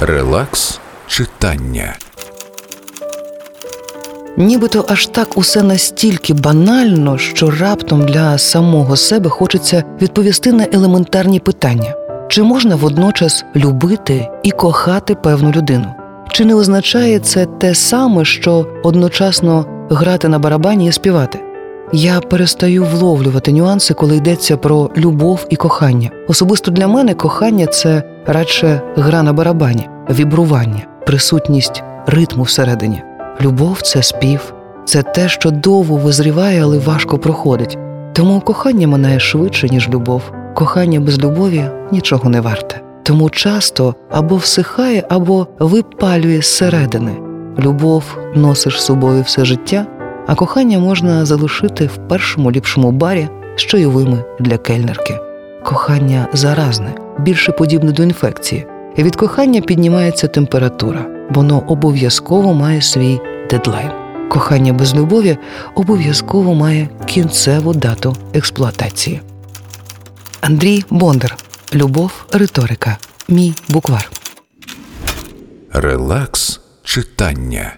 Релакс читання. Нібито аж так усе настільки банально, що раптом для самого себе хочеться відповісти на елементарні питання: чи можна водночас любити і кохати певну людину? Чи не означає це те саме, що одночасно грати на барабані і співати? Я перестаю вловлювати нюанси, коли йдеться про любов і кохання. Особисто для мене кохання це радше гра на барабані, вібрування, присутність ритму всередині. Любов це спів, це те, що довго визріває, але важко проходить. Тому кохання минає швидше, ніж любов. Кохання без любові нічого не варте. Тому часто або всихає, або випалює зсередини. Любов носиш з собою все життя, а кохання можна залишити в першому ліпшому барі з чайовими для кельнерки. Кохання заразне, більше подібне до інфекції. Від кохання піднімається температура, воно обов'язково має свій дедлайн. Кохання без любові обов'язково має кінцеву дату експлуатації. Андрій Бондар. Любов, риторика. Мій буквар. Релакс читання.